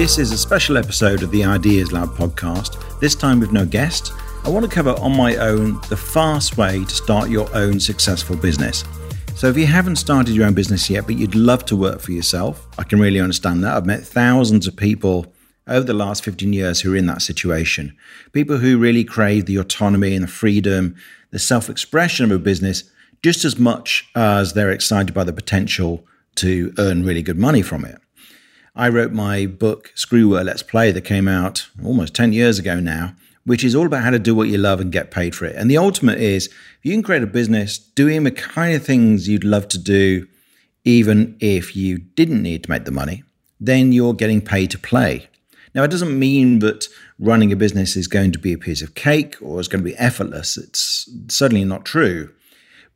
This is a special episode of the Ideas Lab podcast, this time with no guest. I want to cover on my own the fast way to start your own successful business. So, if you haven't started your own business yet, but you'd love to work for yourself, I can really understand that. I've met thousands of people over the last 15 years who are in that situation. People who really crave the autonomy and the freedom, the self expression of a business just as much as they're excited by the potential to earn really good money from it. I wrote my book, Screw Work Let's Play, that came out almost 10 years ago now, which is all about how to do what you love and get paid for it. And the ultimate is if you can create a business doing the kind of things you'd love to do, even if you didn't need to make the money, then you're getting paid to play. Now, it doesn't mean that running a business is going to be a piece of cake or it's going to be effortless. It's certainly not true.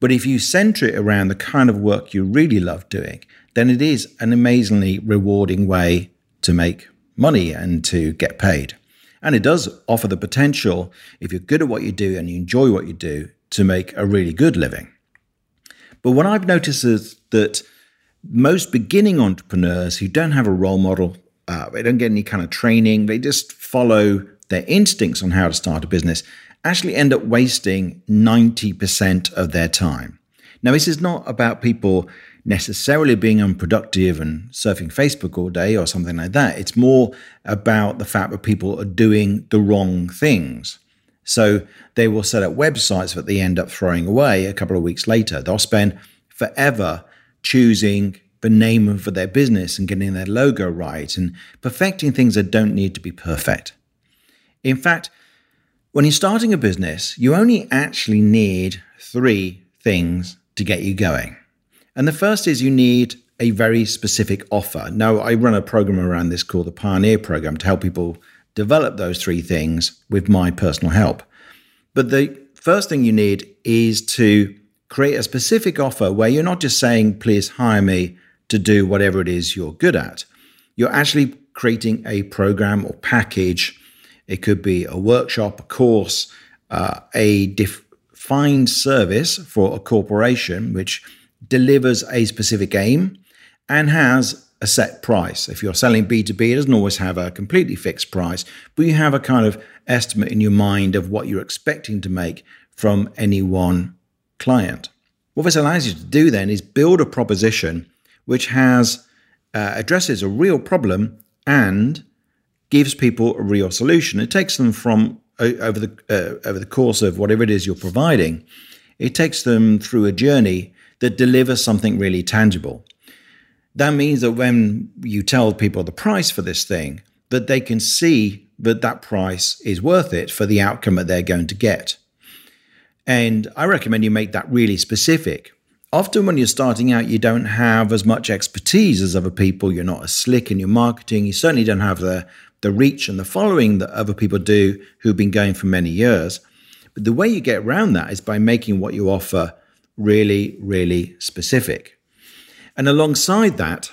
But if you center it around the kind of work you really love doing, then it is an amazingly rewarding way to make money and to get paid. And it does offer the potential, if you're good at what you do and you enjoy what you do, to make a really good living. But what I've noticed is that most beginning entrepreneurs who don't have a role model, uh, they don't get any kind of training, they just follow their instincts on how to start a business, actually end up wasting 90% of their time. Now, this is not about people necessarily being unproductive and surfing Facebook all day or something like that. It's more about the fact that people are doing the wrong things. So they will set up websites that they end up throwing away a couple of weeks later. They'll spend forever choosing the name of their business and getting their logo right and perfecting things that don't need to be perfect. In fact, when you're starting a business, you only actually need three things to get you going. And the first is you need a very specific offer. Now, I run a program around this called the Pioneer Program to help people develop those three things with my personal help. But the first thing you need is to create a specific offer where you're not just saying, please hire me to do whatever it is you're good at. You're actually creating a program or package. It could be a workshop, a course, uh, a defined service for a corporation, which delivers a specific aim and has a set price. If you're selling B2B, it doesn't always have a completely fixed price, but you have a kind of estimate in your mind of what you're expecting to make from any one client. What this allows you to do then is build a proposition which has uh, addresses a real problem and gives people a real solution. It takes them from over the uh, over the course of whatever it is you're providing. It takes them through a journey that deliver something really tangible. That means that when you tell people the price for this thing, that they can see that that price is worth it for the outcome that they're going to get. And I recommend you make that really specific. Often, when you're starting out, you don't have as much expertise as other people. You're not as slick in your marketing. You certainly don't have the, the reach and the following that other people do who've been going for many years. But the way you get around that is by making what you offer really, really specific. And alongside that,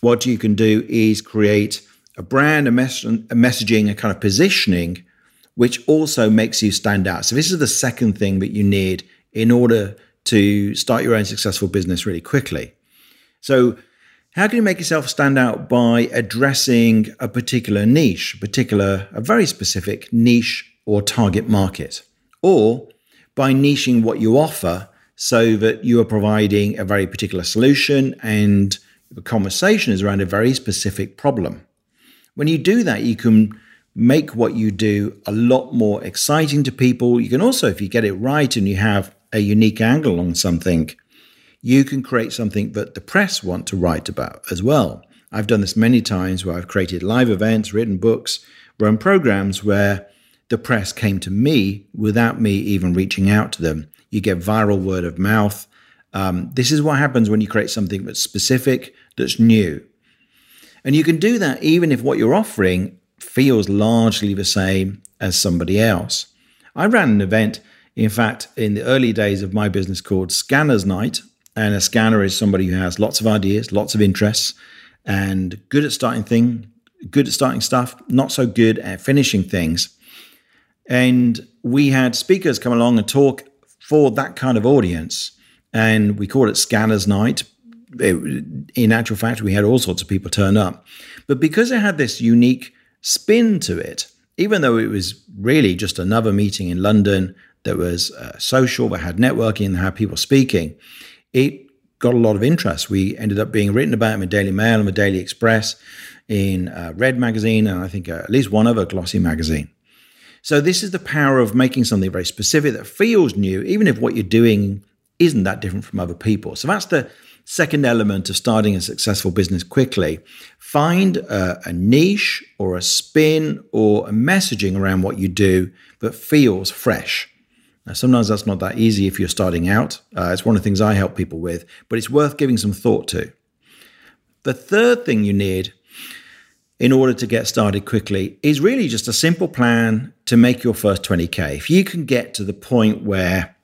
what you can do is create a brand, a, mes- a messaging, a kind of positioning, which also makes you stand out. So, this is the second thing that you need in order to start your own successful business really quickly. So, how can you make yourself stand out by addressing a particular niche, particular, a very specific niche or target market? Or by niching what you offer so that you are providing a very particular solution and the conversation is around a very specific problem. When you do that, you can make what you do a lot more exciting to people. You can also, if you get it right and you have a unique angle on something, you can create something that the press want to write about as well. I've done this many times where I've created live events, written books, run programs where the press came to me without me even reaching out to them. You get viral word of mouth. Um, this is what happens when you create something that's specific, that's new. And you can do that even if what you're offering feels largely the same as somebody else. I ran an event, in fact, in the early days of my business called Scanners Night. And a scanner is somebody who has lots of ideas, lots of interests, and good at starting things, good at starting stuff, not so good at finishing things. And we had speakers come along and talk for that kind of audience. And we called it Scanners Night. it, in actual fact, we had all sorts of people turn up. But because it had this unique spin to it, even though it was really just another meeting in London that was uh, social, that had networking, that had people speaking, it got a lot of interest. We ended up being written about in the Daily Mail and the Daily Express, in uh, Red Magazine, and I think uh, at least one other glossy magazine. So, this is the power of making something very specific that feels new, even if what you're doing isn't that different from other people. So, that's the second element of starting a successful business quickly. Find a, a niche or a spin or a messaging around what you do that feels fresh. Now, sometimes that's not that easy if you're starting out. Uh, it's one of the things I help people with, but it's worth giving some thought to. The third thing you need in order to get started quickly is really just a simple plan to make your first 20K. If you can get to the point where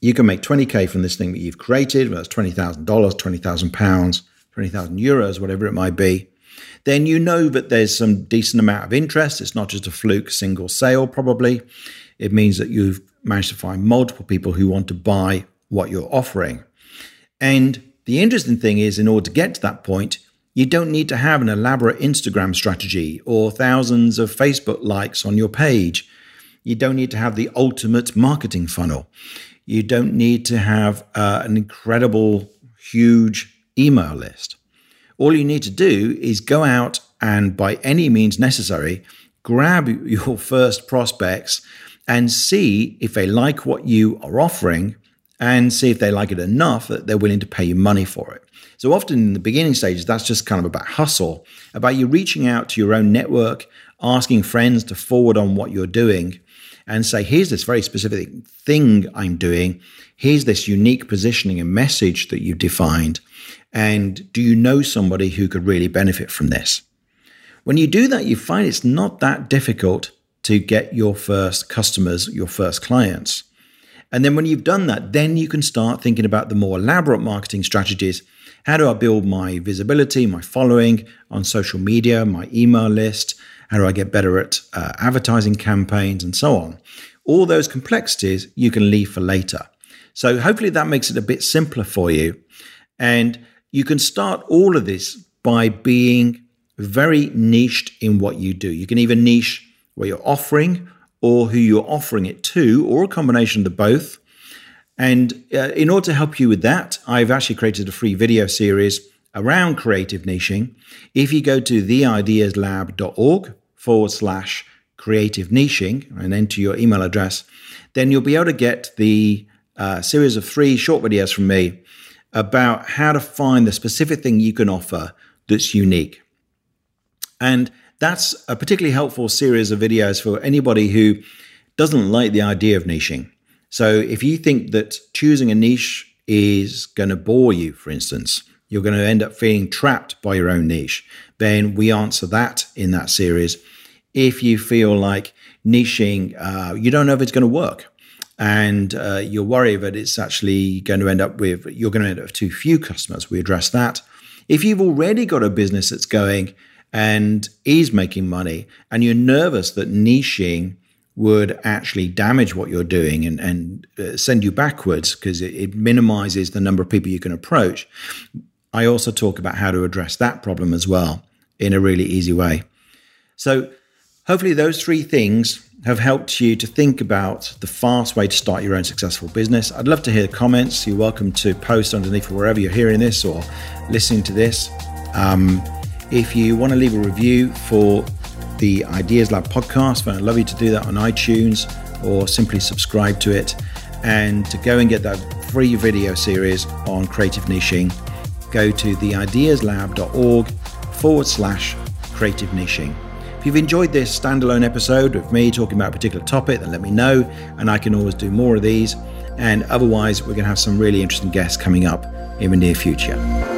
you can make 20K from this thing that you've created, whether it's $20,000, £20,000, 20,000 euros, whatever it might be, then you know that there's some decent amount of interest. It's not just a fluke single sale, probably. It means that you've managed to find multiple people who want to buy what you're offering. And the interesting thing is, in order to get to that point, you don't need to have an elaborate Instagram strategy or thousands of Facebook likes on your page. You don't need to have the ultimate marketing funnel. You don't need to have uh, an incredible, huge email list. All you need to do is go out and, by any means necessary, grab your first prospects and see if they like what you are offering and see if they like it enough that they're willing to pay you money for it. So often in the beginning stages, that's just kind of about hustle, about you reaching out to your own network, asking friends to forward on what you're doing and say, here's this very specific thing I'm doing. Here's this unique positioning and message that you've defined. And do you know somebody who could really benefit from this? When you do that, you find it's not that difficult to get your first customers, your first clients. And then when you've done that, then you can start thinking about the more elaborate marketing strategies how do I build my visibility, my following on social media, my email list? How do I get better at uh, advertising campaigns and so on? All those complexities you can leave for later. So hopefully that makes it a bit simpler for you. And you can start all of this by being very niched in what you do. You can even niche what you're offering or who you're offering it to, or a combination of the both. And uh, in order to help you with that, I've actually created a free video series around creative niching. If you go to theideaslab.org forward slash creative niching and enter your email address, then you'll be able to get the uh, series of three short videos from me about how to find the specific thing you can offer that's unique. And that's a particularly helpful series of videos for anybody who doesn't like the idea of niching. So if you think that choosing a niche is going to bore you, for instance, you're going to end up feeling trapped by your own niche, then we answer that in that series. If you feel like niching, uh, you don't know if it's going to work and uh, you're worried that it's actually going to end up with, you're going to end up with too few customers, we address that. If you've already got a business that's going and is making money and you're nervous that niching would actually damage what you're doing and, and uh, send you backwards because it, it minimizes the number of people you can approach. I also talk about how to address that problem as well in a really easy way. So, hopefully, those three things have helped you to think about the fast way to start your own successful business. I'd love to hear the comments. You're welcome to post underneath wherever you're hearing this or listening to this. Um, if you want to leave a review for the Ideas Lab podcast, I'd love you to do that on iTunes or simply subscribe to it. And to go and get that free video series on creative niching, go to theideaslab.org forward slash creative niching. If you've enjoyed this standalone episode of me talking about a particular topic, then let me know, and I can always do more of these. And otherwise, we're going to have some really interesting guests coming up in the near future.